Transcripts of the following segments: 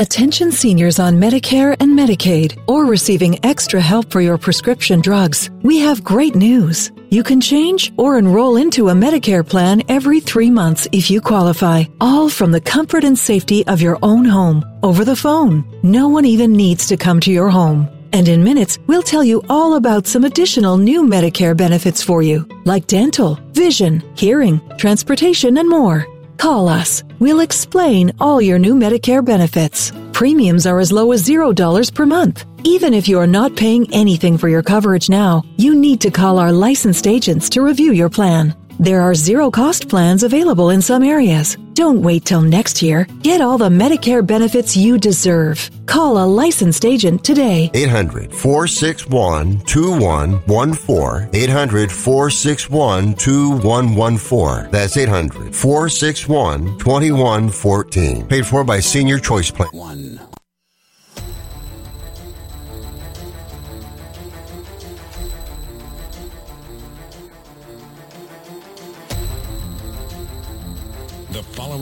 Attention seniors on Medicare and Medicaid or receiving extra help for your prescription drugs. We have great news. You can change or enroll into a Medicare plan every three months if you qualify, all from the comfort and safety of your own home over the phone. No one even needs to come to your home. And in minutes, we'll tell you all about some additional new Medicare benefits for you, like dental, vision, hearing, transportation, and more. Call us. We'll explain all your new Medicare benefits. Premiums are as low as $0 per month. Even if you are not paying anything for your coverage now, you need to call our licensed agents to review your plan. There are zero cost plans available in some areas. Don't wait till next year. Get all the Medicare benefits you deserve. Call a licensed agent today. 800 461 2114. 800 461 2114. That's 800 461 2114. Paid for by Senior Choice Plan. One.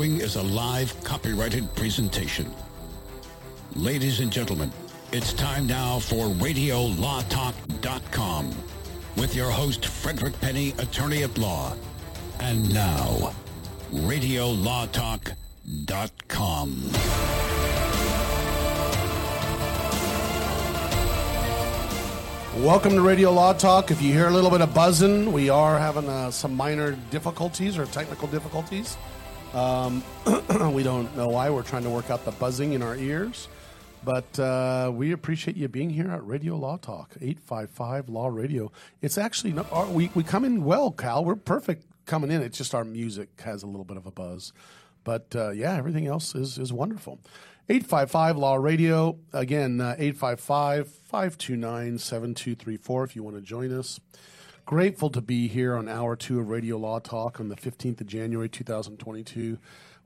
Following is a live copyrighted presentation. Ladies and gentlemen, it's time now for RadioLawTalk.com with your host, Frederick Penny, attorney at law. And now, RadioLawTalk.com. Welcome to Radio Law Talk. If you hear a little bit of buzzing, we are having uh, some minor difficulties or technical difficulties. Um, we don't know why. We're trying to work out the buzzing in our ears. But uh, we appreciate you being here at Radio Law Talk, 855 Law Radio. It's actually, not, our, we, we come in well, Cal. We're perfect coming in. It's just our music has a little bit of a buzz. But uh, yeah, everything else is, is wonderful. 855 Law Radio. Again, uh, 855 529 7234 if you want to join us. Grateful to be here on hour two of Radio Law Talk on the 15th of January 2022.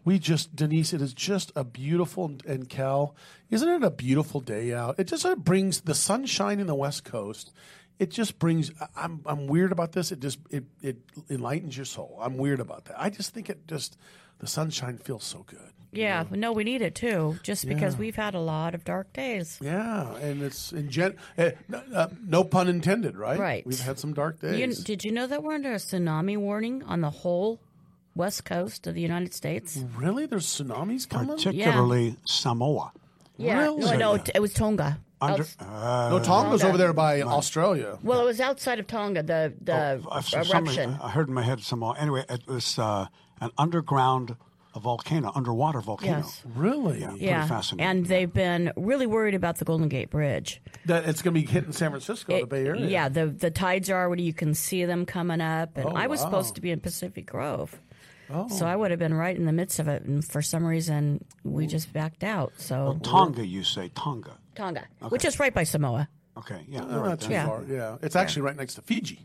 We just, Denise, it is just a beautiful, and Cal, isn't it a beautiful day out? It just sort of brings the sunshine in the West Coast. It just brings, I'm, I'm weird about this. It just, it, it enlightens your soul. I'm weird about that. I just think it just, the sunshine feels so good. Yeah, no, we need it too, just because Yeah. we've had a lot of dark days. Yeah, and it's in gen, uh, uh, no pun intended, right? Right. We've had some dark days. You, did you know that we're under a tsunami warning on the whole west coast of the United States? really? There's tsunamis coming? particularly Samoa. Yeah, Really? no, no, it was Tonga. Under, Outs- uh, no, Tonga's over there by Australia. well, it was outside of Tonga. The the for some reason, eruption. I heard in my head Samoa. Anyway, it was uh, an underground volcano, underwater volcano. Yes. Really? Yeah, Yeah, fascinating. and they've been really worried about the Golden Gate Bridge. That it's going to be hitting San Francisco, the Bay Area. Yeah, the the tides are already. You can see them coming up, and Oh, I was wow. supposed to be in Pacific Grove, Oh. so I would have been right in the midst of it. And for some reason, we just backed out. So Tonga, you say Tonga? Tonga, which is right by Samoa. Okay, yeah, Uh, all right not too then. Yeah. far. Yeah, it's actually right next to Fiji.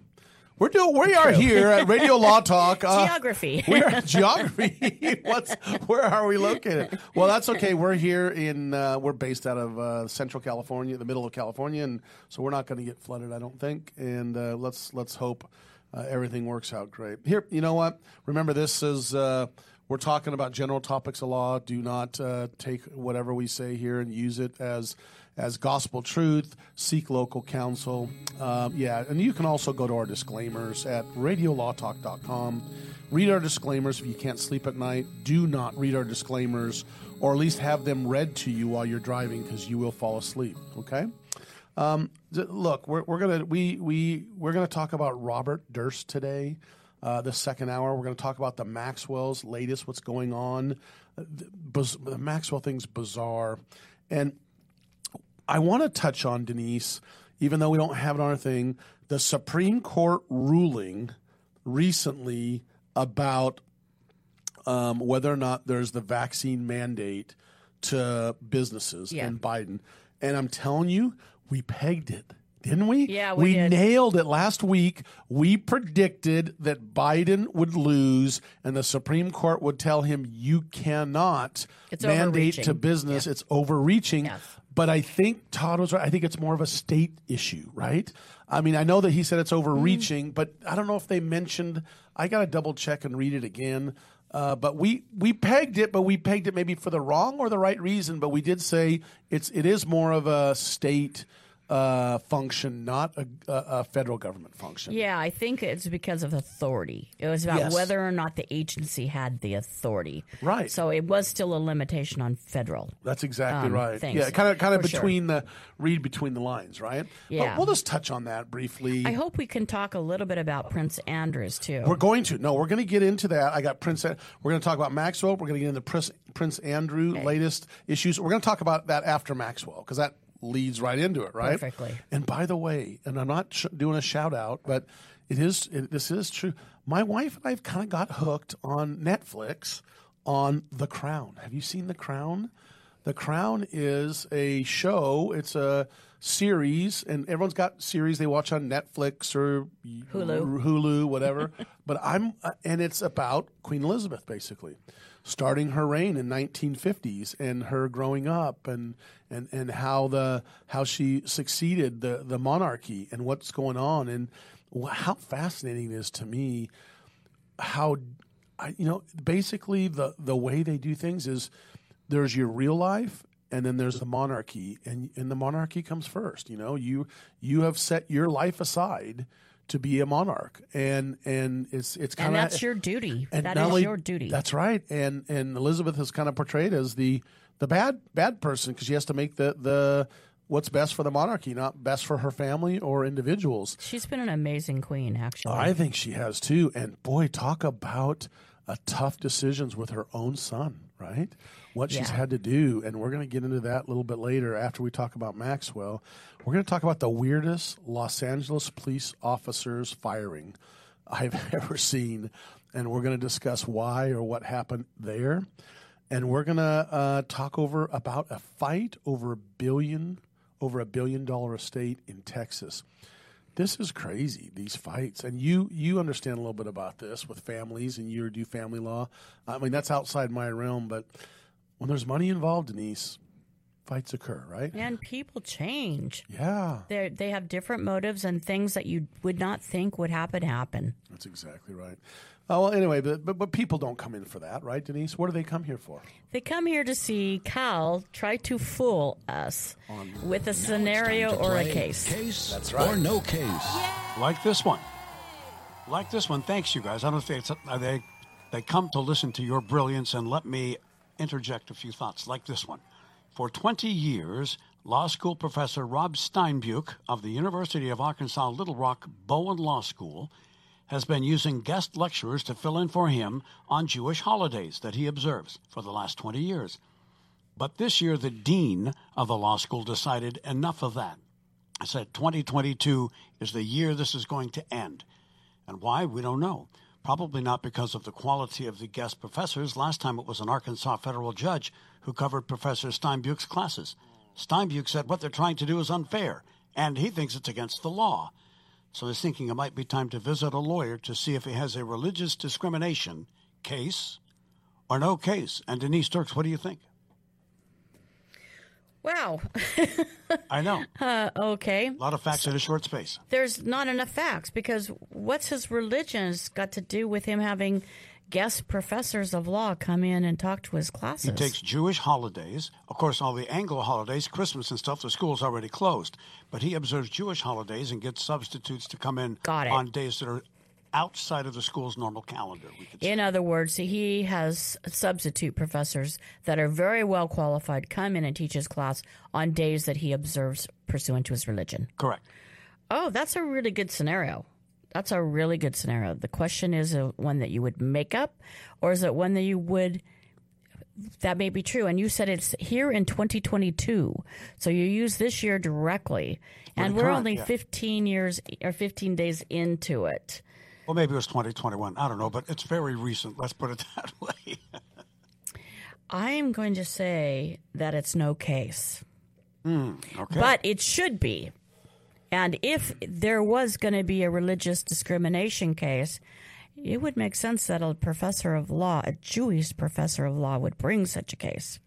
We're doing. We are here at Radio Law Talk. uh, Geography. We're at geography. What's where are we located? Well, that's okay. We're here in. Uh, we're based out of uh, Central California, the middle of California, and so we're not going to get flooded, I don't think. And uh, let's let's hope uh, everything works out great. Here, you know what? Remember, this is. Uh, we're talking about general topics of law. Do not uh, take whatever we say here and use it as as gospel truth. Seek local counsel. Um, yeah, and you can also go to our disclaimers at radiolawtalk.com. Read our disclaimers if you can't sleep at night. Do not read our disclaimers, or at least have them read to you while you're driving, because you will fall asleep. Okay. Um, th- look, we're, we're gonna we we we're gonna talk about Robert Durst today. Uh, the second hour, we're going to talk about the Maxwell's latest, what's going on. Uh, The, the Maxwell thing's bizarre, and I want to touch on Denise, even though we don't have it on our thing. The Supreme Court ruling recently about um, whether or not there's the vaccine mandate to businesses Yeah. and Biden. And I'm telling you, we pegged it, didn't we? Yeah, we did. nailed it last week. We predicted that Biden would lose, and the Supreme Court would tell him, "You cannot It's mandate to business. It's overreaching." Yes. But I think Todd was right. I think it's more of a state issue, right? I mean, I know that he said it's overreaching, but I don't know if they mentioned. I got to double check and read it again. Uh, but we we pegged it, but we pegged it maybe for the wrong or the right reason. But we did say it's it is more of a state uh, function, not a, a, a federal government function. Yeah, I think it's because of authority. It was about Yes. whether or not the agency had the authority. Right. So it was still a limitation on federal. That's exactly Um, right. thanks. Yeah, kind of kind of For sure. between the read between the lines, right? But Yeah. we'll just touch on that briefly. I hope we can talk a little bit about Prince Andrews too. We're going to. No, we're going to get into that. I got Prince. We're going to talk about Maxwell. We're going to get into Prince, Prince Andrew latest issues. We're going to talk about that after Maxwell because that leads right into it, right? Perfectly. And by the way, and I'm not sh- doing a shout out, but it is. It, this is true. My wife and I've kind of got hooked on Netflix on The Crown. Have you seen The Crown? The Crown is a show. It's a series, and everyone's got series they watch on Netflix or Hulu. Hulu, whatever. but I'm, uh, and it's about Queen Elizabeth, basically, starting her reign in 1950s and her growing up and and and how the how she succeeded the the monarchy and what's going on. And how fascinating it is to me how I, you know basically the the way they do things is there's your real life and then there's the monarchy. And and the monarchy comes first you know? You you have set your life aside to be a monarch and and it's it's kind of that's your duty. and That is only- your duty. That's right. And and Elizabeth is kind of portrayed as the the bad bad person because she has to make the the what's best for the monarchy, not best for her family or individuals. She's been an amazing queen, actually. I think she has too. And boy, talk about a tough decisions with her own son, right? What she's Yeah. had to do, and we're going to get into that a little bit later after we talk about Maxwell. We're going to talk about the weirdest Los Angeles police officers firing I've ever seen, and we're going to discuss why or what happened there. And we're going to uh, talk over about a fight over a billion, over a billion dollar estate in Texas this is crazy these fights and you you understand a little bit about this with families and you do family law i mean that's outside my realm but when there's money involved denise fights occur right and people change. yeah They they have different motives and things that you would not think would happen happen. that's exactly right oh well anyway but, but but people don't come in for that right denise what do they come here for They come here to see Cal try to fool us with a scenario or a case. Case That's right. or no case. like this one. Like this one. Thanks, you guys. I don't think it's, uh, they they come to listen to your brilliance, and let me interject a few thoughts. Like this one. For 20 years, law school professor Rob Steinbuch of the University of Arkansas Little Rock Bowen Law School has been using guest lecturers to fill in for him on Jewish holidays that he observes for the last 20 years. But this year, the dean of the law school decided enough of that. I said 2022 is the year this is going to end. And why, we don't know. Probably not because of the quality of the guest professors. Last time it was an Arkansas federal judge who covered Professor Steinbuch's classes. Steinbuch said what they're trying to do is unfair, and he thinks it's against the law. So he's thinking it might be time to visit a lawyer to see if he has a religious discrimination case or no case. And Denise Dirks, what do you think? Wow. I know. Uh, okay. A lot of facts in a short space. There's not enough facts because what's his religion's got to do with him having guest professors of law come in and talk to his classes? He takes Jewish holidays. Of course, all the Anglo holidays, Christmas and stuff, the school's already closed. But he observes Jewish holidays and gets substitutes to come in Got it. on days that are outside of the school's normal calendar. We could say. In other words, he has substitute professors that are very well qualified come in and teach his class on days that he observes pursuant to his religion. Correct. Oh, that's a really good scenario. That's a really good scenario. The question is uh, one that you would make up, or is it one that you would that may be true? And you said it's here in 2022, so you use this year directly, and we're current, only yeah. 15 years or 15 days into it. Well, maybe it was 2021. I don't know, but it's very recent. Let's put it that way. I am going to say that it's no case. Hmm, okay. But it should be. And if there was going to be a religious discrimination case, it would make sense that a professor of law, a Jewish professor of law, would bring such a case.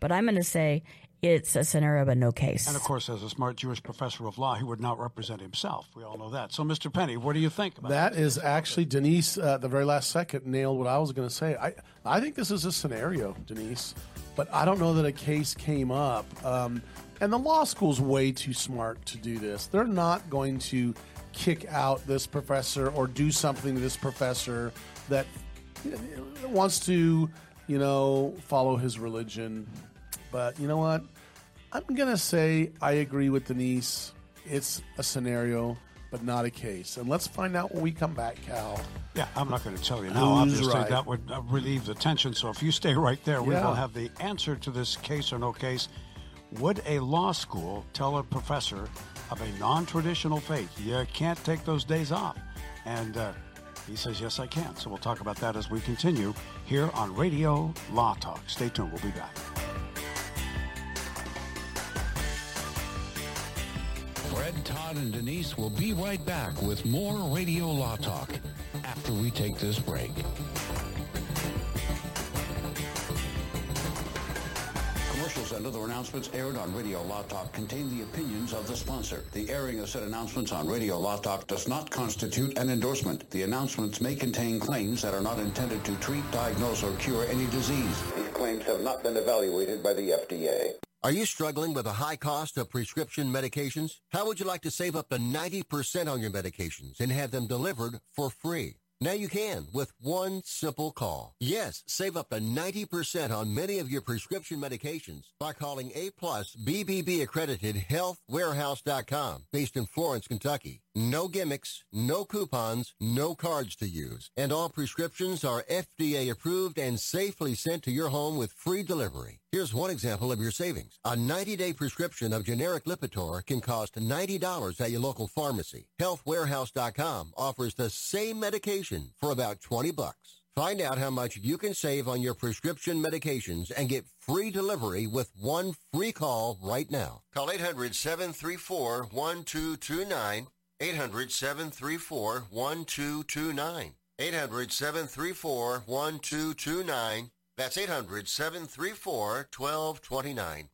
But I'm going to say it's a scenario but no case. And of course, as a smart Jewish professor of law, he would not represent himself. We all know that. So, Mr. Penny, what do you think about that? That is actually Denise. Uh, the very last second nailed what I was going to say. I I think this is a scenario, Denise, but I don't know that a case came up. Um, and the law school's way too smart to do this. They're not going to kick out this professor or do something to this professor that wants to, you know, follow his religion. But you know what? I'm going to say I agree with Denise. It's a scenario, but not a case. And let's find out when we come back, Cal. Yeah, I'm not going to tell you now. Who's Obviously, right? that would uh, relieve the tension. So if you stay right there, we Yeah. will have the answer to this case or no case. Would a law school tell a professor of a non traditional faith, you can't take those days off? And uh, he says, yes, I can. So we'll talk about that as we continue here on Radio Law Talk. Stay tuned. We'll be back. Fred, Todd, and Denise will be right back with more Radio Law Talk after we take this break. And other announcements aired on Radio Law Talk contain the opinions of the sponsor. The airing of said announcements on Radio Law Talk does not constitute an endorsement. The announcements may contain claims that are not intended to treat, diagnose, or cure any disease. These claims have not been evaluated by the FDA. Are you struggling with a high cost of prescription medications? How would you like to save up to 90% on your medications and have them delivered for free? Now you can with one simple call. Yes, save up to 90% on many of your prescription medications by calling A plus BBB accredited healthwarehouse.com based in Florence, Kentucky. No gimmicks, no coupons, no cards to use. And all prescriptions are FDA approved and safely sent to your home with free delivery. Here's one example of your savings. A 90-day prescription of generic Lipitor can cost $90 at your local pharmacy. Healthwarehouse.com offers the same medication for about 20 bucks. Find out how much you can save on your prescription medications and get free delivery with one free call right now. Call 800-734-1229. 800-734-1229. 800-734-1229. That's 800-734-1229.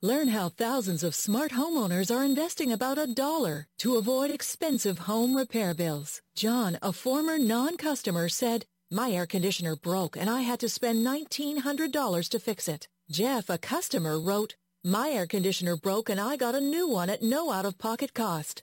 Learn how thousands of smart homeowners are investing about a dollar to avoid expensive home repair bills. John, a former non-customer, said, My air conditioner broke and I had to spend $1,900 to fix it. Jeff, a customer, wrote, My air conditioner broke and I got a new one at no out-of-pocket cost.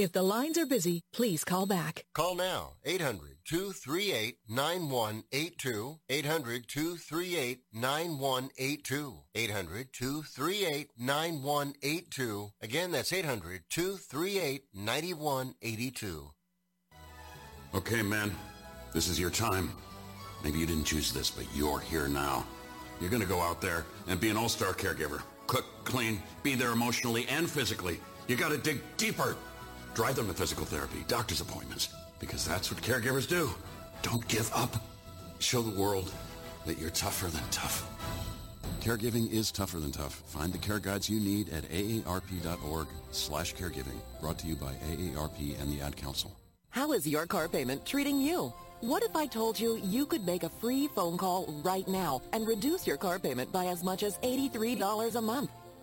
If the lines are busy, please call back. Call now, 800-238-9182, 800-238-9182, 800-238-9182. Again, that's 800-238-9182. Okay, man, this is your time. Maybe you didn't choose this, but you're here now. You're going to go out there and be an all-star caregiver. Cook, clean, be there emotionally and physically. You got to dig deeper. Drive them to physical therapy, doctor's appointments, because that's what caregivers do. Don't give up. Show the world that you're tougher than tough. Caregiving is tougher than tough. Find the care guides you need at aarp.org slash caregiving. Brought to you by AARP and the Ad Council. How is your car payment treating you? What if I told you you could make a free phone call right now and reduce your car payment by as much as $83 a month?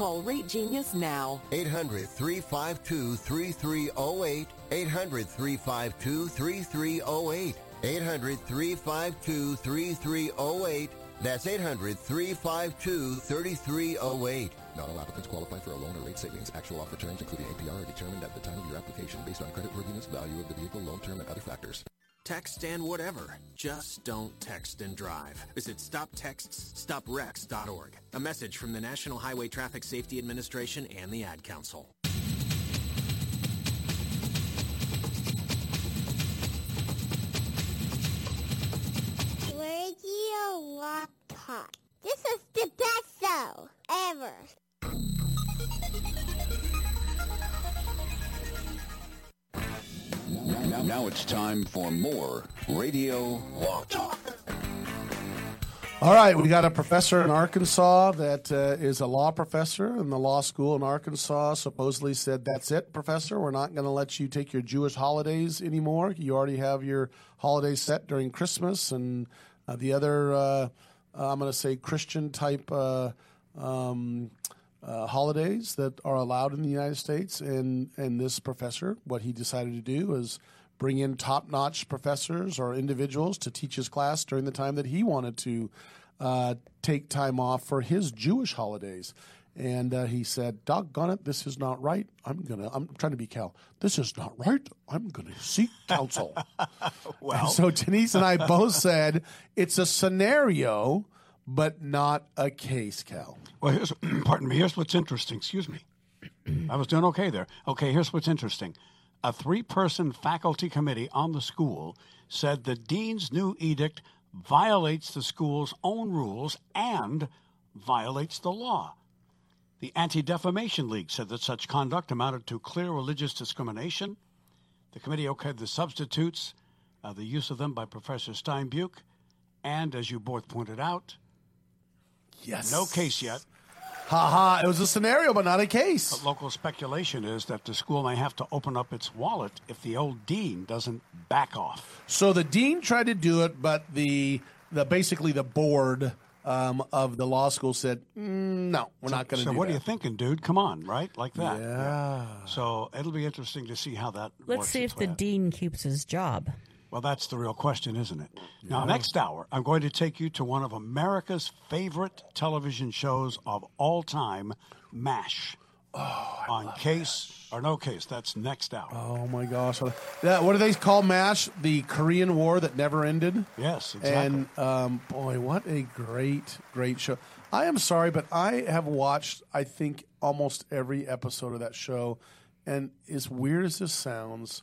Call Rate Genius now. 800-352-3308, 800-352-3308, 800-352-3308. That's 800-352-3308. Not all applicants qualify for a loan or rate savings. Actual offer terms, including APR, are determined at the time of your application based on creditworthiness, value of the vehicle, loan term, and other factors. Text and whatever. Just don't text and drive. Visit StopTextsStopWrecks.org. A message from the National Highway Traffic Safety Administration and the Ad Council. Radio Law Talk. This is the best show ever. Now, now it's time for more Radio Law Talk. All right, we got a professor in Arkansas that uh, is a law professor in the law school in Arkansas. Supposedly said, "That's it, professor. We're not going to let you take your Jewish holidays anymore. You already have your holidays set during Christmas and uh, the other. Uh, I'm going to say Christian type uh, um, uh, holidays that are allowed in the United States." And and this professor, what he decided to do is bring in top notch professors or individuals to teach his class during the time that he wanted to uh, take time off for his Jewish holidays. And uh, he said, Doggone it, this is not right. I'm going to, I'm trying to be Cal. This is not right. I'm going to seek counsel. well, so Denise and I both said it's a scenario, but not a case, Cal. Well, here's, pardon me, here's what's interesting. Excuse me. I was doing okay there. Okay, here's what's interesting a three person faculty committee on the school said the dean's new edict violates the school's own rules and violates the law. The Anti Defamation League said that such conduct amounted to clear religious discrimination. The committee okayed the substitutes, uh, the use of them by Professor Steinbuch, and as you both pointed out, yes, no case yet. Ha ha! It was a scenario, but not a case. But local speculation is that the school may have to open up its wallet if the old dean doesn't back off. So the dean tried to do it, but the the basically the board um, of the law school said, mm, "No, we're so, not going to." So do what that. are you thinking, dude? Come on, right? Like that. Yeah. So it'll be interesting to see how that. Works. Let's see if the out. dean keeps his job. Well, that's the real question, isn't it? Now, next hour, I'm going to take you to one of America's favorite television shows of all time, MASH. Oh, on case or no case. That's next hour. Oh my gosh! Yeah, what do they call MASH? The Korean War that never ended. Yes, exactly. And um, boy, what a great, great show! I am sorry, but I have watched, I think, almost every episode of that show, and as weird as this sounds,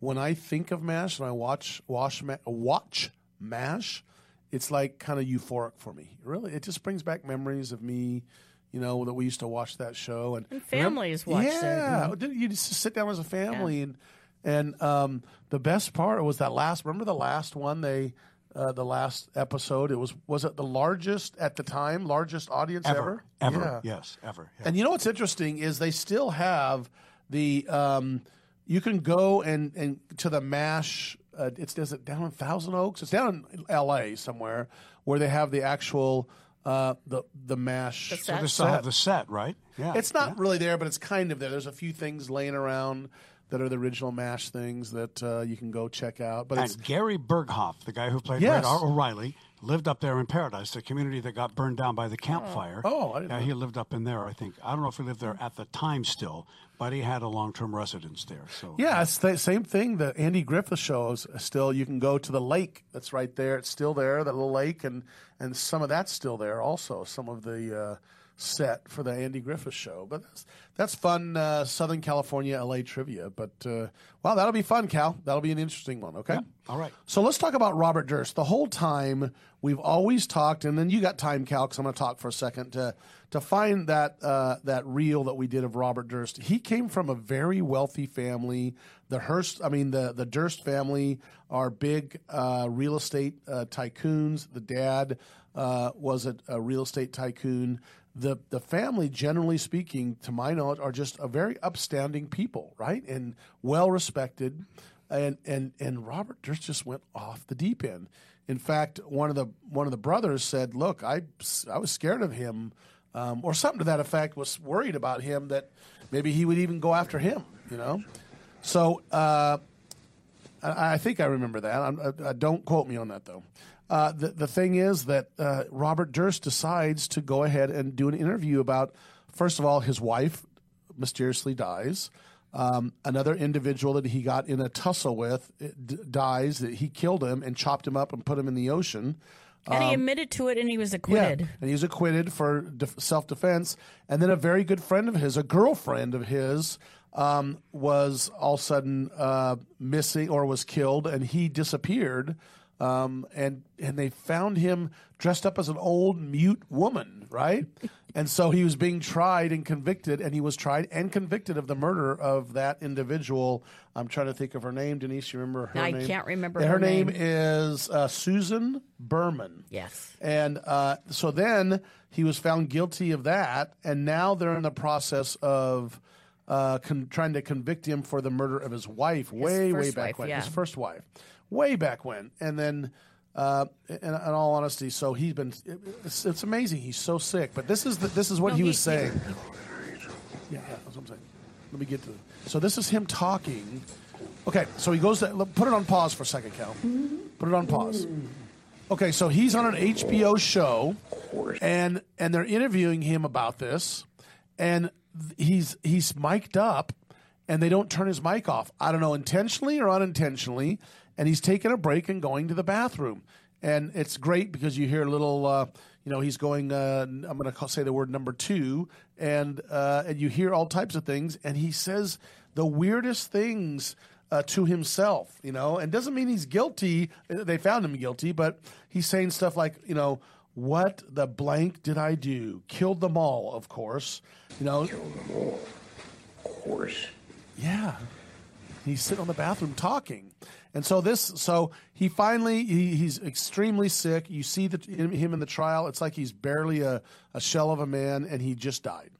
when I think of MASH and I watch watch watch MASH, it's like kind of euphoric for me. Really, it just brings back memories of me. You know that we used to watch that show, and, and families watch it. Yeah, you just sit down as a family, yeah. and and um, the best part was that last. Remember the last one they. Uh, the last episode, it was was it the largest at the time, largest audience ever? Ever, ever. Yeah. yes, ever. Yeah. And you know what's interesting is they still have the um, you can go and, and to the mash uh, it's is it down in thousand oaks it's down in la somewhere where they have the actual uh, the the mash The So set. they still have the set, right? Yeah. it's not yeah. really there but it's kind of there there's a few things laying around that are the original mash things that uh, you can go check out but it's And Gary Burghoff, the guy who played Yes. Red O'Reilly, lived up there in Paradise, the community that got burned down by the Camp Fire. Oh, I didn't yeah, know. he lived up in there. I think I don't know if he lived there at the time still, but he had a long-term residence there. So Yeah, it's the same thing. The Andy Griffith shows still. You can go to the lake that's right there. It's still there, that little lake, and and some of that's still there also. Some of the uh, set for the Andy Griffith show. But that's that's fun. Uh, Southern California, LA trivia. But uh, wow, that'll be fun, Cal. That'll be an interesting one. Okay. All right. So let's talk about Robert Durst. The whole time we've always talked, and then you got time, Cal, because I'm going to talk for a second to to find that uh, that reel that we did of Robert Durst. He came from a very wealthy family. The Hearst, I mean the the Durst family are big uh, real estate uh, tycoons. The dad uh, was a, a real estate tycoon. The the family, generally speaking, to my knowledge, are just a very upstanding people, right, and well respected and and and Robert Durst just went off the deep end. In fact, one of the one of the brothers said, "Look, I I was scared of him, um, or something to that effect. Was worried about him that maybe he would even go after him. You know." So uh, I, I think I remember that. I'm, uh, don't quote me on that though. Uh, the the thing is that uh, Robert Durst decides to go ahead and do an interview about first of all, his wife mysteriously dies. Um, another individual that he got in a tussle with uh, d- dies. That he killed him and chopped him up and put him in the ocean. And he admitted to it and he was acquitted. Yeah, and he was acquitted for def- self defense. And then a very good friend of his, a girlfriend of his, um, was all of a sudden uh, missing or was killed, and he disappeared. Um, and and they found him dressed up as an old mute woman, right? and so he was being tried and convicted, and he was tried and convicted of the murder of that individual. I'm trying to think of her name. Denise, you remember her I name? can't remember her, her name. is uh, Susan Berman. Yes. And uh, so then he was found guilty of that, and now they're in the process of uh, con- trying to convict him for the murder of his wife, way, way back wife, when. yeah. His first wife, way back when. And then, uh, in, in all honesty, so he's been. It's, it's amazing. He's so sick. But this is the, this is what No, he he- was saying. Yeah, yeah, that's what I'm saying. Let me get to. So this is him talking. Okay, so he goes to put it on pause for a second, Cal. Put it on pause. Okay, so he's on an HBO show, and and they're interviewing him about this, and he's he's mic'd up, and they don't turn his mic off. I don't know intentionally or unintentionally, and he's taking a break and going to the bathroom, and it's great because you hear a little. Uh, you know, he's going. Uh, I'm going to say the word number two, and uh, and you hear all types of things, and he says the weirdest things uh, to himself, you know, and doesn't mean he's guilty. They found him guilty, but he's saying stuff like, you know, what the blank did I do? Killed them all, of course. You know, killed them all, of course. Yeah, he's sitting on the bathroom talking, and so this, so he finally he, he's extremely sick. You see the, him in the trial; it's like he's barely a, a shell of a man, and he just died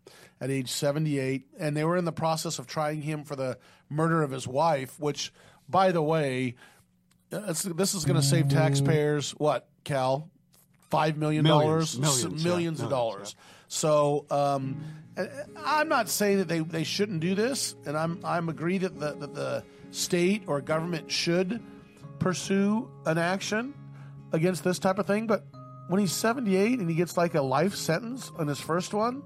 at age 78 and they were in the process of trying him for the murder of his wife which by the way this is going to save taxpayers what cal? Five million dollars? Millions, S- millions, yeah, of millions, dollars. so um, i'm not saying that they, they shouldn't do this and i'm i'm agree that the, that the state or government should pursue an action against this type of thing but when he's 78 and he gets like a life sentence on his first one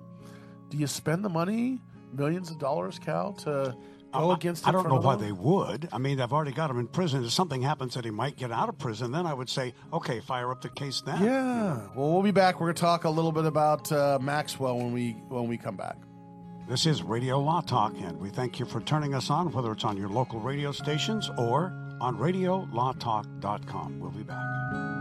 do you spend the money, millions of dollars, Cal, to go against? I don't know why they would. I mean, they've already got him in prison. If something happens that he might get out of prison, then I would say, okay, fire up the case then. Yeah. Well, we'll be back. We're going to talk a little bit about uh, Maxwell when we when we come back. This is Radio Law Talk, and we thank you for turning us on, whether it's on your local radio stations or on RadioLawTalk.com. We'll be back.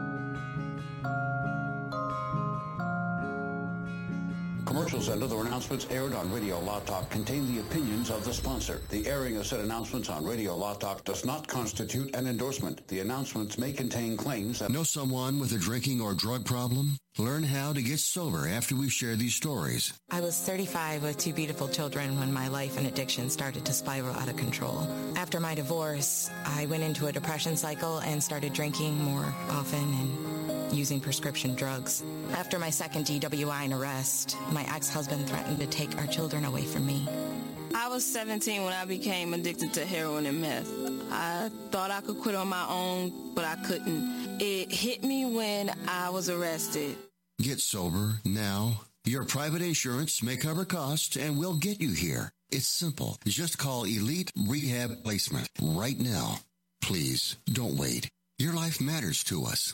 Commercials and other announcements aired on Radio Law Talk contain the opinions of the sponsor. The airing of said announcements on Radio Law Talk does not constitute an endorsement. The announcements may contain claims that Know someone with a drinking or drug problem? Learn how to get sober after we share these stories. I was 35 with two beautiful children when my life and addiction started to spiral out of control. After my divorce, I went into a depression cycle and started drinking more often and using prescription drugs. After my second DWI and arrest, my ex-husband threatened to take our children away from me. I was 17 when I became addicted to heroin and meth. I thought I could quit on my own, but I couldn't. It hit me when I was arrested. Get sober now. Your private insurance may cover costs and we'll get you here. It's simple. Just call Elite Rehab Placement right now. Please don't wait. Your life matters to us.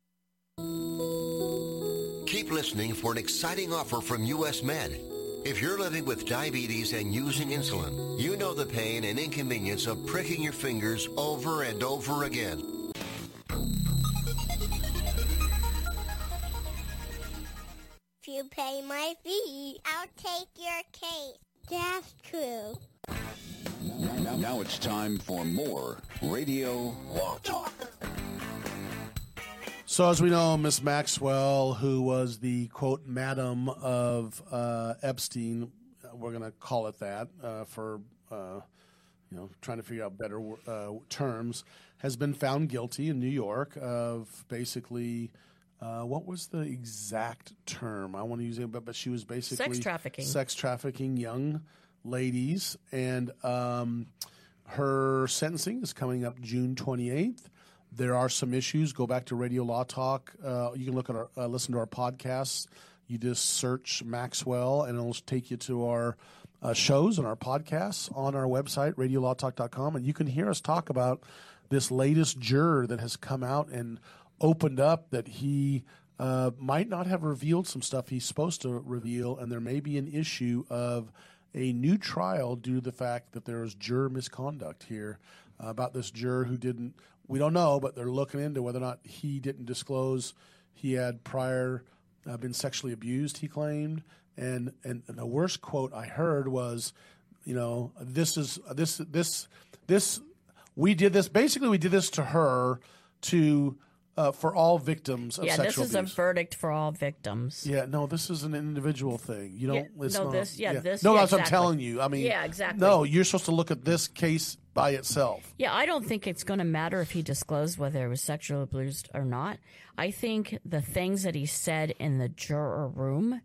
Keep listening for an exciting offer from U.S. Med. If you're living with diabetes and using insulin, you know the pain and inconvenience of pricking your fingers over and over again. If you pay my fee, I'll take your case. That's true. Now, now it's time for more Radio Law Talk. So, as we know, Miss Maxwell, who was the quote madam of uh, Epstein, we're going to call it that uh, for uh, you know trying to figure out better uh, terms, has been found guilty in New York of basically. Uh, what was the exact term? I want to use it, but but she was basically Sex trafficking. sex trafficking young ladies, and um, her sentencing is coming up June twenty eighth. There are some issues. Go back to Radio Law Talk. Uh, you can look at our uh, listen to our podcasts. You just search Maxwell, and it'll take you to our uh, shows and our podcasts on our website, radiolawtalk.com, and you can hear us talk about this latest juror that has come out and opened up that he uh, might not have revealed some stuff he's supposed to reveal, and there may be an issue of a new trial due to the fact that there was juror misconduct here uh, about this juror who didn't. We don't know, but they're looking into whether or not he didn't disclose he had prior uh, been sexually abused. He claimed, and, and and the worst quote I heard was, you know, this is this this this we did this basically we did this to her to uh, for all victims of yeah, this is abuse. a verdict for all victims. Yeah, no, this is an individual thing. You don't. Yeah, no, not- this- yeah, this- No, yeah, that's what I'm telling you. I mean, Yeah, exactly. No, you're supposed to look at this case by itself. Yeah, I don't think it's going to matter if he disclosed whether it was sexually abused or not. I think the things that he said in the juror room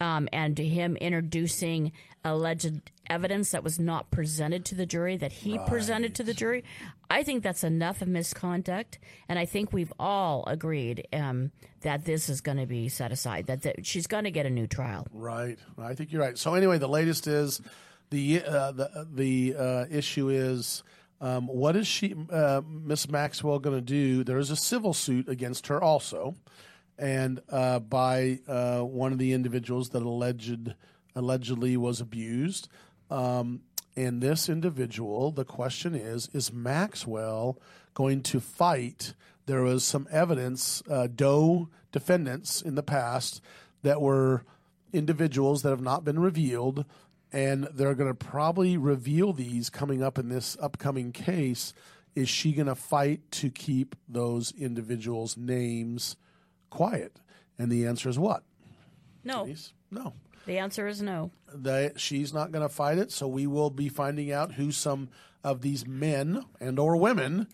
um, and to him introducing alleged evidence that was not presented to the jury that he presented to the jury, I think that's enough of misconduct. And I think we've all agreed um, that this is going to be set aside, that, that she's going to get a new trial. Right. I think you're right. So anyway, the latest is the uh, the the uh, issue is. Um, what is she, uh, Miss Maxwell, going to do? There is a civil suit against her also, and uh, by uh, one of the individuals that alleged allegedly was abused. Um, and this individual, the question is: Is Maxwell going to fight? There was some evidence, uh, Doe defendants in the past that were individuals that have not been revealed, and they're going to probably reveal these coming up in this upcoming case. Is she going to fight to keep those individuals' names quiet? And the answer is what? No. No. The answer is no. That she's not going to fight it. So we will be finding out who some of these men and or women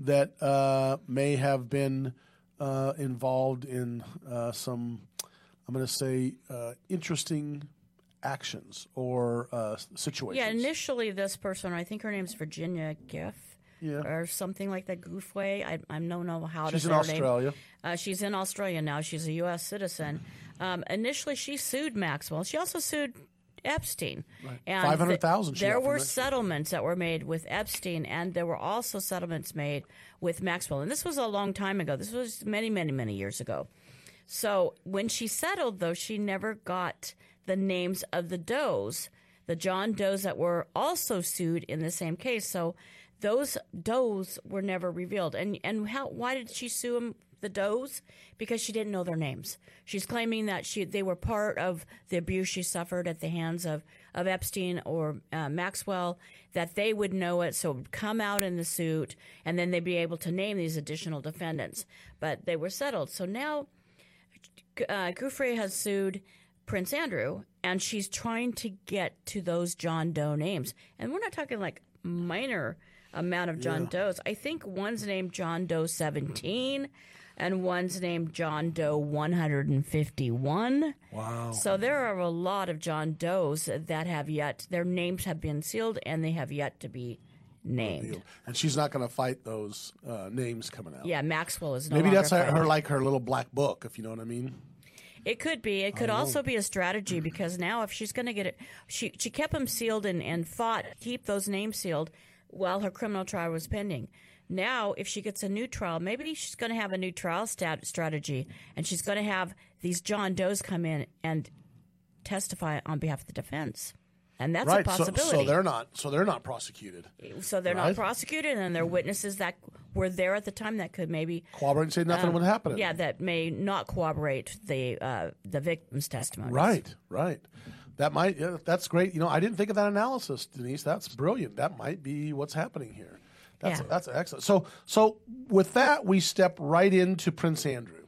that uh, may have been uh, involved in uh, some, I'm going to say, uh, interesting actions or uh, situations. Yeah, initially this person, I think her name's Virginia Giff. Yeah. Or something like that, Goofway. I, I don't know how to She's in. Australia. Uh, she's in Australia now. She's a U.S. citizen. Um, initially, she sued Maxwell. She also sued Epstein. Right. And 500,000 she There were settlements that were made with Epstein, and there were also settlements made with Maxwell. And this was a long time ago. This was many, many, many years ago. So when she settled, though, she never got the names of the Does, the John Does that were also sued in the same case. So those Does were never revealed. And and how? Why did she sue him? The Does because she didn't know their names. She's claiming that she they were part of the abuse she suffered at the hands of of Epstein or uh, Maxwell. That they would know it, so it would come out in the suit, and then they'd be able to name these additional defendants. But they were settled. So now uh, Giuffre has sued Prince Andrew, and she's trying to get to those John Doe names. And we're not talking like minor amount of John Yeah. Does. I think one's named John Doe 17, and one's named John Doe 151. Wow. So there are a lot of John Does that have yet, their names have been sealed, and they have yet to be named. And she's not going to fight those uh, names coming out. Yeah, Maxwell is no Maybe that's her, like her little black book, if you know what I mean. It could be. It could also be a strategy because now if she's going to get it, she she kept them sealed and and fought keep those names sealed while her criminal trial was pending. Now, if she gets a new trial, maybe she's going to have a new trial stat- strategy, and she's going to have these John Does come in and testify on behalf of the defense, and that's right. a possibility. So, so they're not. So they're not prosecuted. So they're Right. not prosecuted, and they're witnesses that were there at the time that could maybe Cooperate and say nothing um, would happen. Yeah, that may not corroborate the uh, the victim's testimony. Right, right. That might. Yeah, that's great. You know, I didn't think of that analysis, Denise. That's brilliant. That might be what's happening here. That's Yeah. that's excellent. So so with that, we step right into Prince Andrew.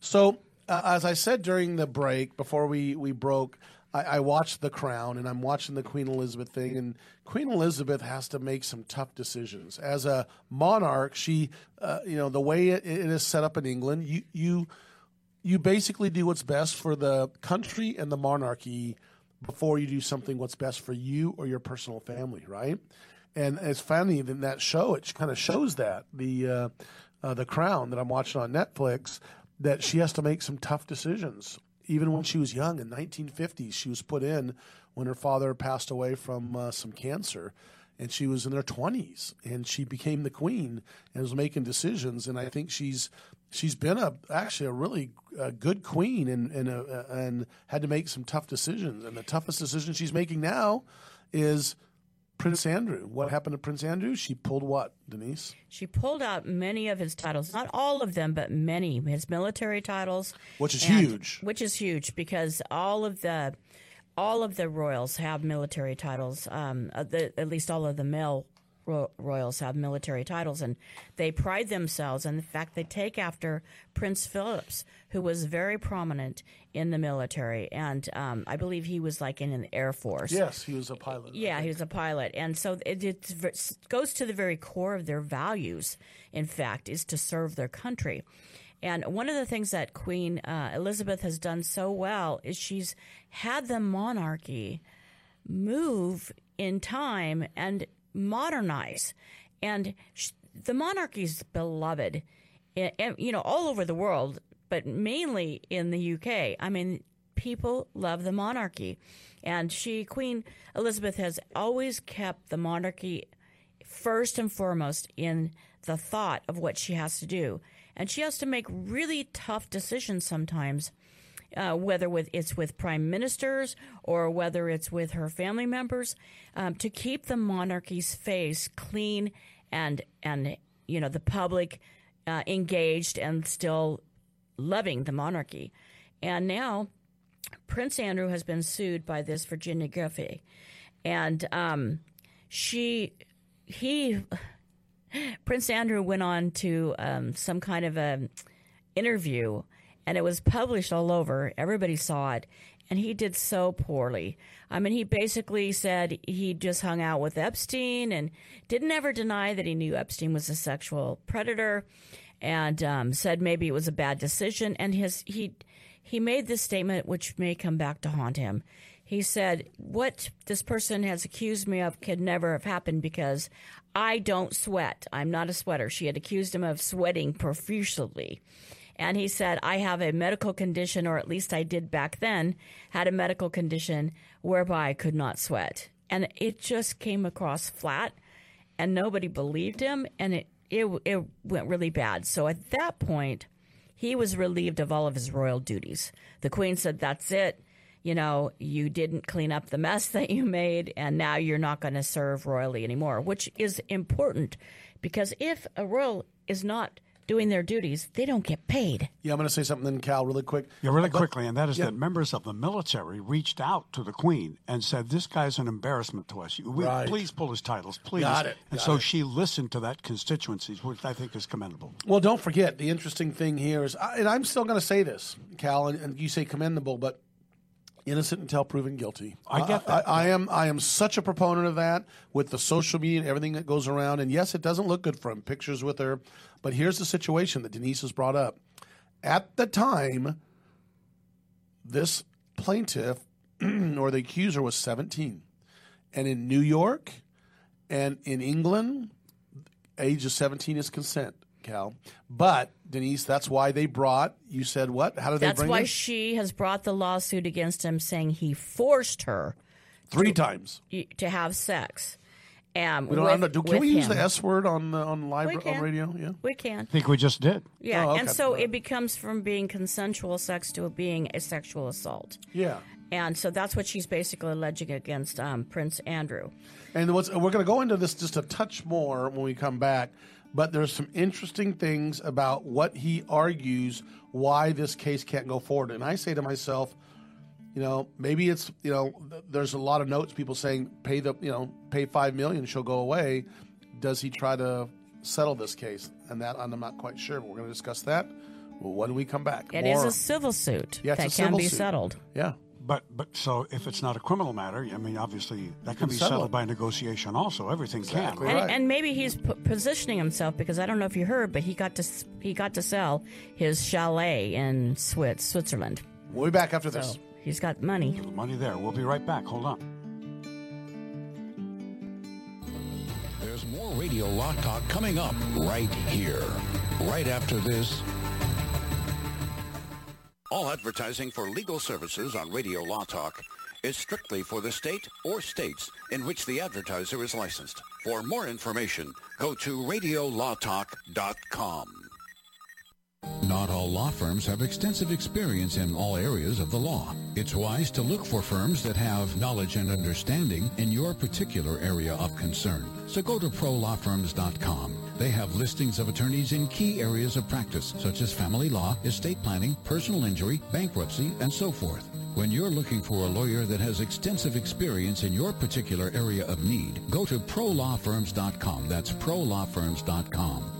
So uh, as I said during the break before we we broke. I, I watched The Crown and I'm watching the Queen Elizabeth thing, and Queen Elizabeth has to make some tough decisions. As a monarch, she, uh, you know, the way it, it is set up in England, you you you basically do what's best for the country and the monarchy before you do something what's best for you or your personal family, right? And it's funny in that show, it kind of shows that the uh, uh, the Crown that I'm watching on Netflix that she has to make some tough decisions. Even when she was young in 1950s, she was put in when her father passed away from uh, some cancer and she was in her 20s and she became the queen and was making decisions and i think she's she's been a actually a really uh, good queen and and uh, and had to make some tough decisions and the toughest decision she's making now is prince andrew. What happened to prince andrew? She pulled what denise? She pulled out many of his titles, not all of them, but many. His military titles, Which is and- huge. Which is huge because all of the all of the royals have military titles. Um, uh, the, at least all of the male ro- royals have military titles, and they pride themselves. And the fact, they take after Prince Phillips, who was very prominent in the military, and um, I believe he was like in an Air Force. yes he was a pilot Yeah, he was a pilot, and so it, it goes to the very core of their values. In fact, is to serve their country. And one of the things that Queen uh, Elizabeth has done so well is she's had the monarchy move in time and modernize. And the is beloved, eh, eh, you know, all over the world, but mainly in the UK. I mean, people love the monarchy. And she, Queen Elizabeth, has always kept the monarchy first and foremost in the thought of what she has to do. And she has to make really tough decisions sometimes, uh, whether with it's with prime ministers or whether it's with her family members, um, to keep the monarchy's face clean and and you know the public uh, engaged and still loving the monarchy. And now Prince Andrew has been sued by this Virginia Giuffre, and um, she he Prince Andrew went on to um, some kind of a interview, and it was published all over. Everybody saw it, and he did so poorly. I mean, he basically said he just hung out with Epstein and didn't ever deny that he knew Epstein was a sexual predator, and um, said maybe it was a bad decision. And his he he made this statement, which may come back to haunt him. He said, What this person has accused me of could never have happened because I don't sweat. I'm not a sweater. She had accused him of sweating profusely. And he said, I have a medical condition, or at least I did back then, had a medical condition whereby I could not sweat. And it just came across flat, and nobody believed him, and it, it, it went really bad. So at that point, he was relieved of all of his royal duties. The queen said, That's it. You know, you didn't clean up the mess that you made, and now you're not going to serve royally anymore, which is important because if a royal is not doing their duties, they don't get paid. Yeah, I'm going to say something then, Cal, really quick. Yeah, really But- quickly, and that is yeah. that members of the military reached out to the Queen and said, "This guy's an embarrassment to us. We, Right. Please pull his titles, please." Got it, And got so it. she listened to that constituency, which I think is commendable. Well, don't forget the interesting thing here is, and I'm still going to say this, Cal, and, and you say commendable, but innocent until proven guilty. I get that. I, I am. I am such a proponent of that with the social media and everything that goes around. And yes, it doesn't look good for him. Pictures with her, but here's the situation that Denise has brought up. At the time, this plaintiff or the accuser was 17, and in New York and in England, age of 17 is consent. Cal. But Denise, that's why they brought. You said what? How did they That's why this? she has brought the lawsuit against him, saying he forced her Three times. to have sex. Um, We don't. with, I don't know, do, can with we use him. the S word on uh, on live on radio? Yeah. We can. I think we just did. Yeah, Oh, and okay. so it becomes from being consensual sex to being a sexual assault. Yeah. And so that's what she's basically alleging against um, Prince Andrew. And what's, we're going to go into this just a touch more when we come back. But there's some interesting things about what he argues why this case can't go forward. And I say to myself, you know, maybe it's you know, there's a lot of notes people saying pay the you know pay five million, she'll go away. Does he try to settle this case? And that I'm not quite sure. But we're going to discuss that when we come back. It is More- a civil suit Yeah, that can be suit. settled. Yeah. But but so if it's not a criminal matter, I mean, obviously that can can be settle settled by negotiation. Also, everything Exactly. can. And, and maybe he's p- positioning himself because I don't know if you heard, but he got to he got to sell his chalet in Swiss, Switzerland. We'll be back after this. So he's got money. The money there. We'll be right back. Hold on. There's more Radio Law Talk coming up right here. Right after this. All advertising for legal services on Radio Law Talk is strictly for the state or states in which the advertiser is licensed. For more information, go to radiolawtalk.com. Not all law firms have extensive experience in all areas of the law. It's wise to look for firms that have knowledge and understanding in your particular area of concern. So go to prolawfirms.com. They have listings of attorneys in key areas of practice, such as family law, estate planning, personal injury, bankruptcy, and so forth. When you're looking for a lawyer that has extensive experience in your particular area of need, go to prolawfirms.com. That's prolawfirms.com.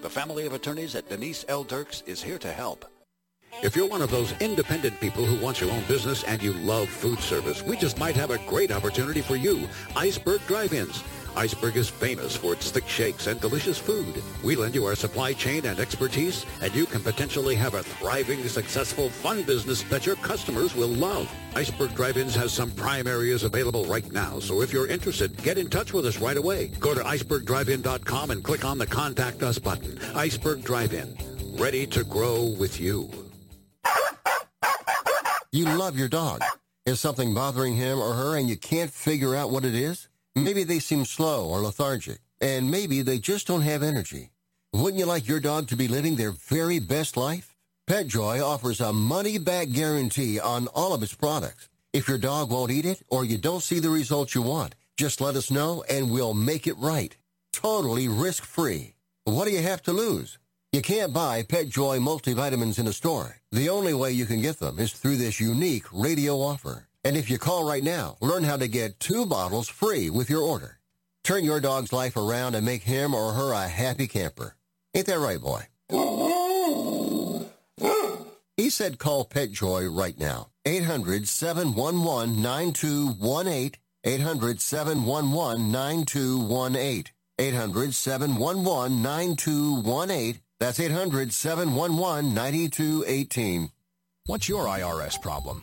The family of attorneys at Denise L. Dirks is here to help. If you're one of those independent people who wants your own business and you love food service, we just might have a great opportunity for you. Iceberg Drive-Ins. Iceberg is famous for its thick shakes and delicious food. We lend you our supply chain and expertise, and you can potentially have a thriving, successful, fun business that your customers will love. Iceberg Drive-Ins has some prime areas available right now, so if you're interested, get in touch with us right away. Go to icebergdrivein.com and click on the Contact Us button. Iceberg Drive-In, ready to grow with you. You love your dog. Is something bothering him or her and you can't figure out what it is? Mm. Maybe they seem slow or lethargic, and maybe they just don't have energy. Wouldn't you like your dog to be living their very best life? PetJoy offers a money-back guarantee on all of its products. If your dog won't eat it or you don't see the results you want, just let us know and we'll make it right. Totally risk-free. What do you have to lose? You can't buy PetJoy multivitamins in a store. The only way you can get them is through this unique radio offer. And if you call right now, learn how to get two bottles free with your order. Turn your dog's life around and make him or her a happy camper. Ain't that right, boy? He said call PetJoy right now. 800-711-9218. 800-711-9218. 800-711-9218. That's 800-711-9218. What's your IRS problem?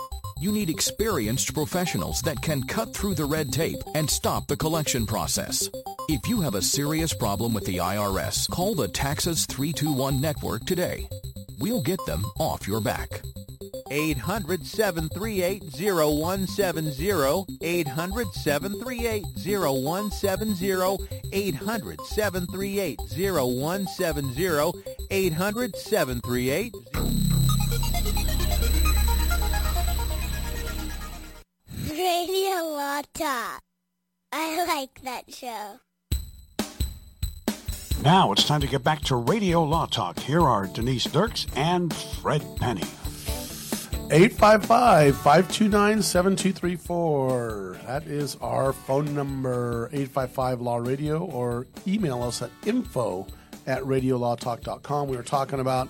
You need experienced professionals that can cut through the red tape and stop the collection process. If you have a serious problem with the IRS, call the Taxes 321 network today. We'll get them off your back. 800 738 0170. 800 Talk. I like that show. Now it's time to get back to Radio Law Talk. Here are Denise Dirks and Fred Penney. 855 529 7234. That is our phone number, 855 Law Radio, or email us at info at radiolawtalk.com. We were talking about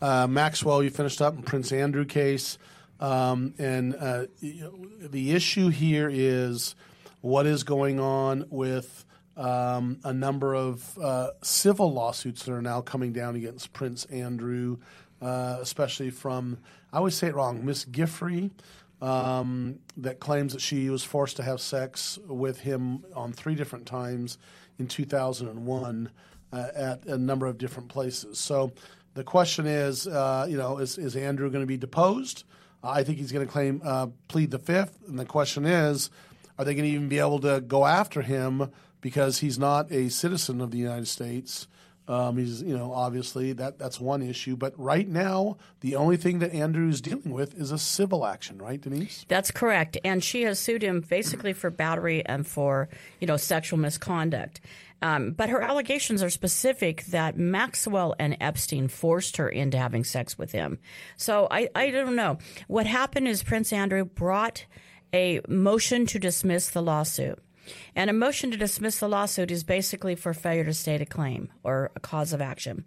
uh, Maxwell, you finished up, in Prince Andrew case. Um, and uh, the issue here is what is going on with um, a number of uh, civil lawsuits that are now coming down against Prince Andrew, uh, especially from, I always say it wrong, Miss Giuffre, um, that claims that she was forced to have sex with him on three different times in 2001 uh, at a number of different places. So the question is, uh, you know, is, is Andrew going to be deposed? I think he's going to claim uh, plead the fifth, and the question is, are they going to even be able to go after him because he's not a citizen of the United States? Um, he's, you know, obviously that that's one issue. But right now, the only thing that Andrew is dealing with is a civil action, right, Denise? That's correct. And she has sued him basically for battery and for, you know, sexual misconduct. Um, but her allegations are specific that Maxwell and Epstein forced her into having sex with him. So I, I don't know. What happened is Prince Andrew brought a motion to dismiss the lawsuit. And a motion to dismiss the lawsuit is basically for failure to state a claim or a cause of action.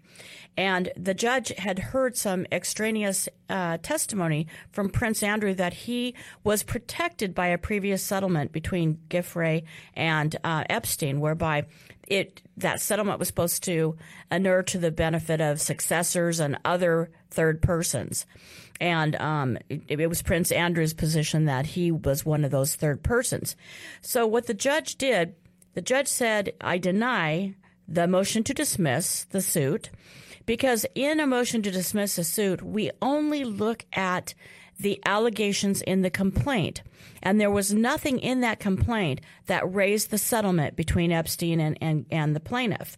And the judge had heard some extraneous uh, testimony from Prince Andrew that he was protected by a previous settlement between Giuffre and uh, Epstein, whereby it that settlement was supposed to inure to the benefit of successors and other third persons. And um, it, it, was Prince Andrew's position that he was one of those third persons. So what the judge did, the judge said, I deny the motion to dismiss the suit because in a motion to dismiss a suit, we only look at the allegations in the complaint. And there was nothing in that complaint that raised the settlement between Epstein and, and, and the plaintiff.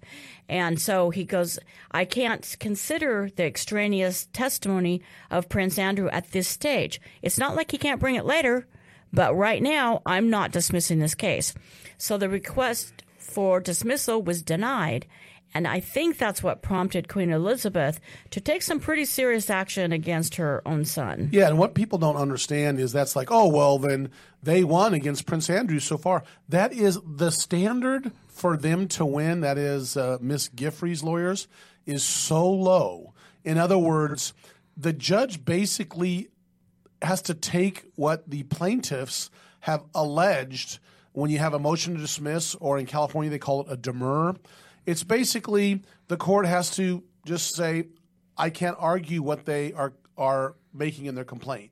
And so he goes, I can't consider the extraneous testimony of Prince Andrew at this stage. It's not like he can't bring it later, but right now I'm not dismissing this case. So the request for dismissal was denied. And I think that's what prompted Queen Elizabeth to take some pretty serious action against her own son. Yeah, and what people don't understand is that's like, oh, well, then they won against Prince Andrew so far. That is the standard for them to win. That is uh, Miss Giuffre's lawyers is so low. In other words, the judge basically has to take what the plaintiffs have alleged when you have a motion to dismiss, or in California they call it a demur it's basically the court has to just say, I can't argue what they are are making in their complaint.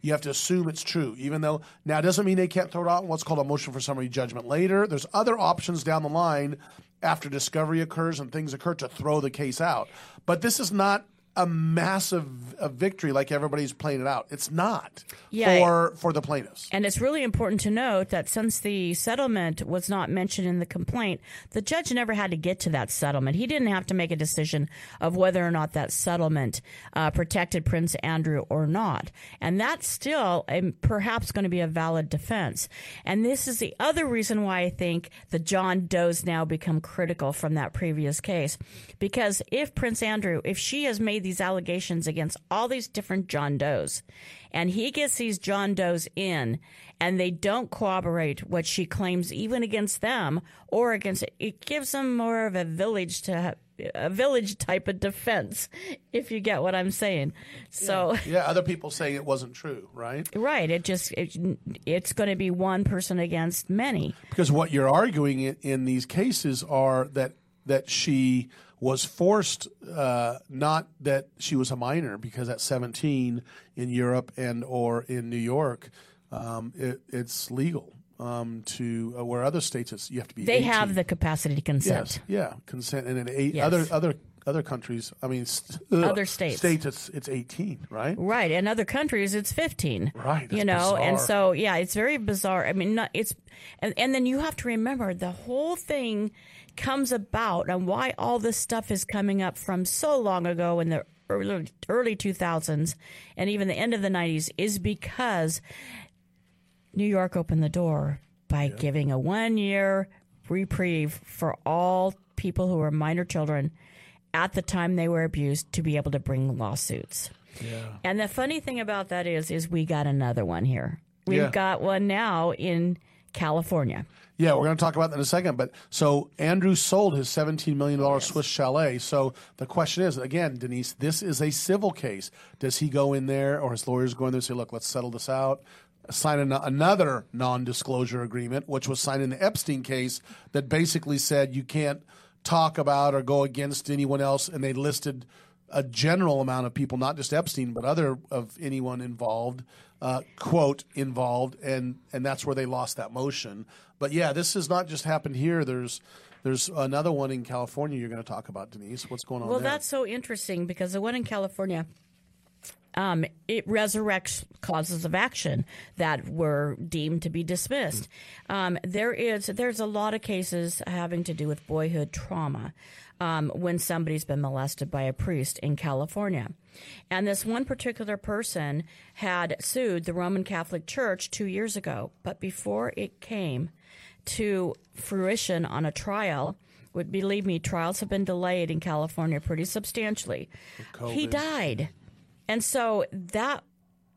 You have to assume it's true, even though now it doesn't mean they can't throw it out in what's called a motion for summary judgment later. There's other options down the line after discovery occurs and things occur to throw the case out. But this is not a massive a victory like everybody's playing it out. It's not yeah, for for the plaintiffs. And it's really important to note that since the settlement was not mentioned in the complaint, the judge never had to get to that settlement. He didn't have to make a decision of whether or not that settlement uh, protected Prince Andrew or not. And that's still um, perhaps going to be a valid defense. And this is the other reason why I think the John Does now become critical from that previous case. Because if Prince Andrew, if she has made these allegations against all these different John Does. And he gets these John Does in, and they don't corroborate what she claims, even against them or against it. It gives them more of a village to a village type of defense, if you get what I'm saying. So yeah, yeah other people say it wasn't true, right? Right. It just it, it's going to be one person against many. Because what you're arguing in, in these cases are that that she was forced, uh, not that she was a minor, because at 17 in Europe and or in New York, um, it, it's legal um, to uh, where other states it's, you have to be. They 18. have the capacity to consent. Yes, yeah, consent, and in eight Yes. other other other countries, I mean, st- Other states. states it's it's 18, right? Right. In other countries, it's 15. Right, You know, and so, yeah, it's very bizarre. I mean, not, it's, and, and then you have to remember the whole thing comes about and why all this stuff is coming up from so long ago in the early, early 2000s and even the end of the 90s is because New York opened the door by giving a one year reprieve for all people who were minor children at the time they were abused to be able to bring lawsuits. Yeah. And the funny thing about that is, is we got another one here. We've Yeah. got one now in California. Yeah, we're going to talk about that in a second. But so Andrew sold his $17 million Swiss chalet. So the question is again, Denise, this is a civil case. Does he go in there or his lawyers go in there and say, look, let's settle this out? Sign an- another non disclosure agreement, which was signed in the Epstein case that basically said you can't talk about or go against anyone else. And they listed a general amount of people, not just Epstein, but other of anyone involved, uh, quote, involved, and and that's where they lost that motion. But yeah, this has not just happened here. There's there's another one in California you're going to talk about, Denise. What's going on Well, there? that's so interesting because the one in California, um, it resurrects causes of action that were deemed to be dismissed. Um, there is there's a lot of cases having to do with boyhood trauma um, when somebody's been molested by a priest in California, and this one particular person had sued the Roman Catholic Church two years ago, but before it came to fruition on a trial. Would believe me, trials have been delayed in California pretty substantially. He died. And so that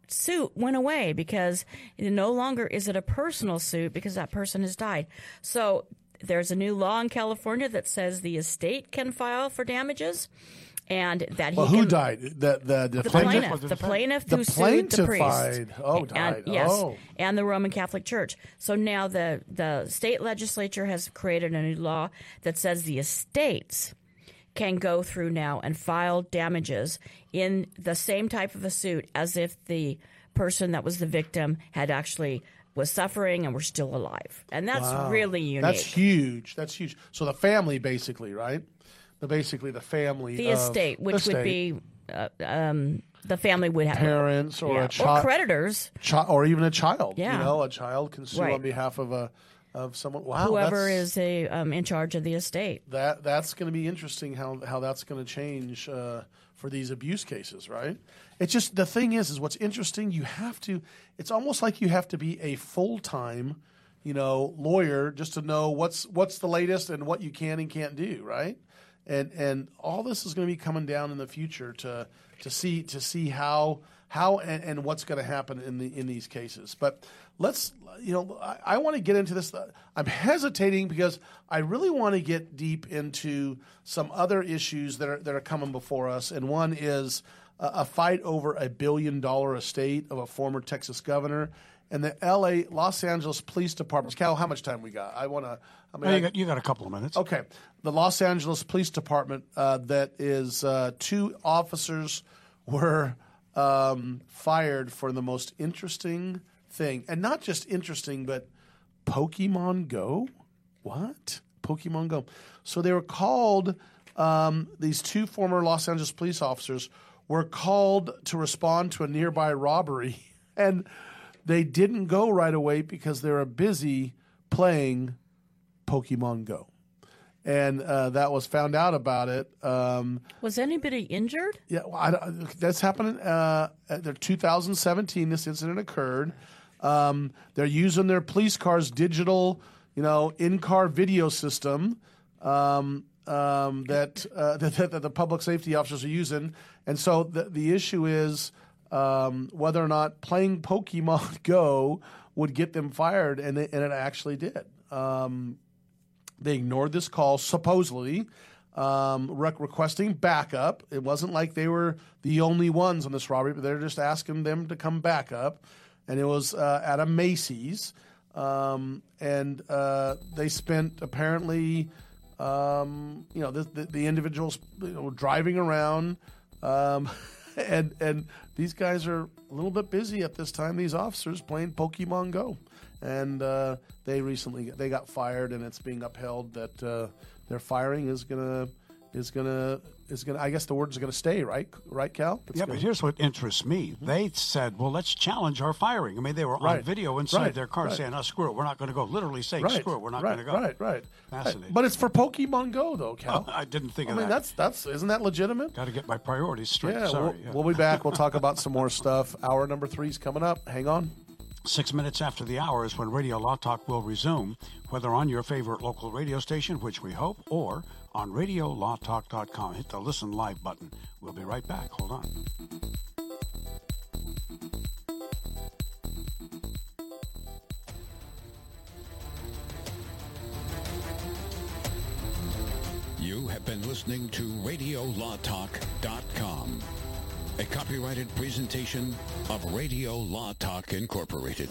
suit went away because no longer is it a personal suit because that person has died. So there's a new law in California that says the estate can file for damages and that he well, who can, died? The the, the, the plaintiff, the plaintiff The who sued the priest. Oh, And- died. yes, Oh. and the Roman Catholic Church. So now the the state legislature has created a new law that says the estates can go through now and file damages in the same type of a suit as if the person that was the victim had actually was suffering and were still alive. And that's Wow. really unique. That's huge. That's huge. So the family, basically, right? The basically the family, the estate, which would be uh, um, the family would have parents or Yeah, a child, creditors. chi- or even a child. Yeah. you know, a child can sue Right. on behalf of a of someone. Wow, whoever is a, um, in charge of the estate. that that's going to be interesting how how that's going to change uh, for these abuse cases, right? It's just the thing is, is what's interesting. You have to. It's almost like you have to be a full time, you know, lawyer just to know what's what's the latest and what you can and can't do, right? And and all this is going to be coming down in the future to to see to see how how and, and what's going to happen in the in these cases. But let's you know I, I want to get into this. I'm hesitating because I really want to get deep into some other issues that are that are coming before us, and one is a, a fight over a billion dollar estate of a former Texas governor. And the L.A. Los Angeles Police Department. Cal, how much time we got? I want to. I mean, you, got, you got a couple of minutes. Okay. The Los Angeles Police Department, uh, that is, uh, two officers were um, fired for the most interesting thing. And not just interesting, but Pokemon Go? What? Pokemon Go. So they were called, um, these two former Los Angeles police officers were called to respond to a nearby robbery. And they didn't go right away because they were busy playing Pokemon Go. And uh, that was found out about it. Um, Was anybody injured? yeah, well, I that's happening. Uh, at their 2017, this incident occurred. Um, they're using their police car's digital, you know, in-car video system um, um, that, uh, that that the public safety officers are using, and so the the issue is um, whether or not playing Pokemon Go would get them fired, and it, and it actually did. Um, they ignored this call, supposedly um, rec- requesting backup. It wasn't like they were the only ones on this robbery, but they're just asking them to come back up. And it was uh, at a Macy's. Um, and uh, they spent apparently um, you know, the, the, the individuals you know, driving around, um, and and these guys are a little bit busy at this time. These officers playing Pokemon Go, and uh, they recently they got fired, and it's being upheld that uh, their firing is gonna is gonna is gonna. I guess the word is gonna stay, right? Right, Cal? It's yeah, gonna- but here's what interests me. They said, well, let's challenge our firing. I mean, they were on Right. video inside Right. their car Right. saying, oh, screw it, we're not going to go. Literally saying, screw it, we're not going to go. Right, right. Fascinating. But it's for Pokemon Go, though, Cal. Oh, I didn't think I of mean, that. that's that's isn't that legitimate? Got to get my priorities straight. Yeah, Sorry. we'll, yeah. we'll be back. We'll talk about some more stuff. Hour number three's coming up. Hang on. Six minutes after the hour is when Radio Law Talk will resume, whether on your favorite local radio station, which we hope, or on radiolawtalk.com. Hit the listen live button. We'll be right back. Hold on. You have been listening to RadioLawTalk.com, a copyrighted presentation of Radio Law Talk Incorporated.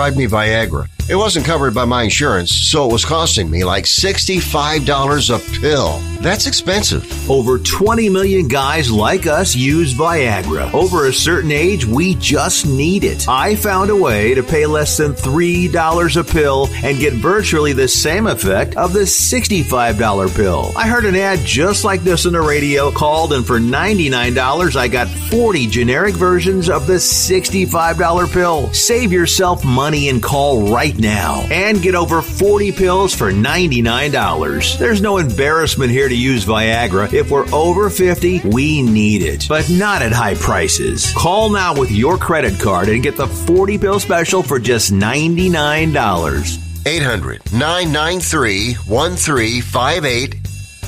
Prescribed me Viagra. It wasn't covered by my insurance, so it was costing me like $65 a pill. That's expensive. Over 20 million guys like us use Viagra. Over a certain age, we just need it. I found a way to pay less than $3 a pill and get virtually the same effect of the $65 pill. I heard an ad just like this on the radio, called, and for $99, I got 40 generic versions of the $65 pill. Save yourself money and call right now and get over 40 pills for $99. There's no embarrassment here to use Viagra. If we're over 50, we need it, but not at high prices. Call now with your credit card and get the 40 pill special for just $99. 800 993 1358.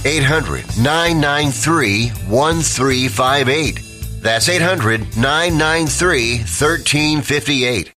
800 993 1358. That's 800 993 1358.